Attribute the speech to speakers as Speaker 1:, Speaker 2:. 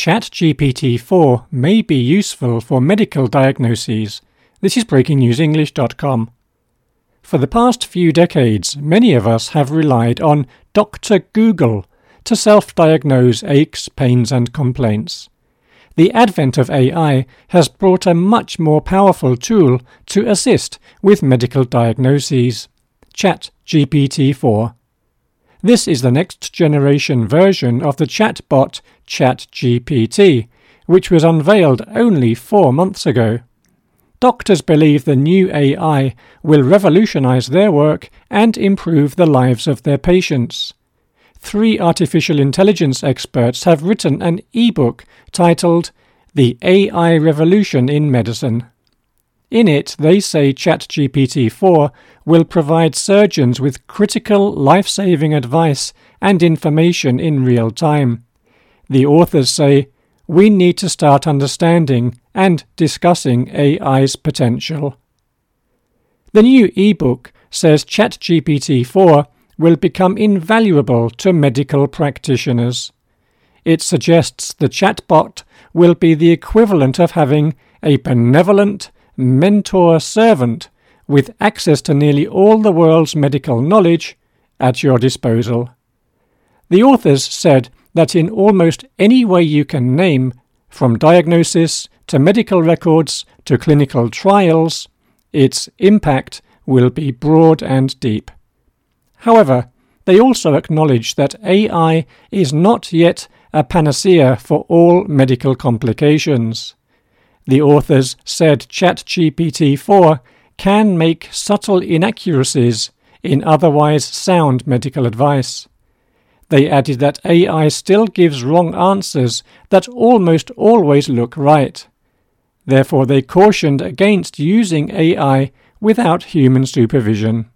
Speaker 1: ChatGPT 4 may be useful for medical diagnoses. This is breakingnewsenglish.com. For the past few decades, many of us have relied on Dr. Google to self diagnose aches, pains, and complaints. The advent of AI has brought a much more powerful tool to assist with medical diagnoses ChatGPT 4. This is the next generation version of the chatbot ChatGPT, which was unveiled only four months ago. Doctors believe the new AI will revolutionize their work and improve the lives of their patients. Three artificial intelligence experts have written an e-book titled The AI Revolution in Medicine. In it, they say ChatGPT 4 will provide surgeons with critical life saving advice and information in real time. The authors say, we need to start understanding and discussing AI's potential. The new ebook says ChatGPT 4 will become invaluable to medical practitioners. It suggests the chatbot will be the equivalent of having a benevolent mentor servant with access to nearly all the world's medical knowledge at your disposal. The authors said that in almost any way you can name, from diagnosis to medical records to clinical trials, its impact will be broad and deep. However, they also acknowledge that AI is not yet a panacea for all medical complications. The authors said ChatGPT 4 can make subtle inaccuracies in otherwise sound medical advice. They added that AI still gives wrong answers that almost always look right. Therefore, they cautioned against using AI without human supervision.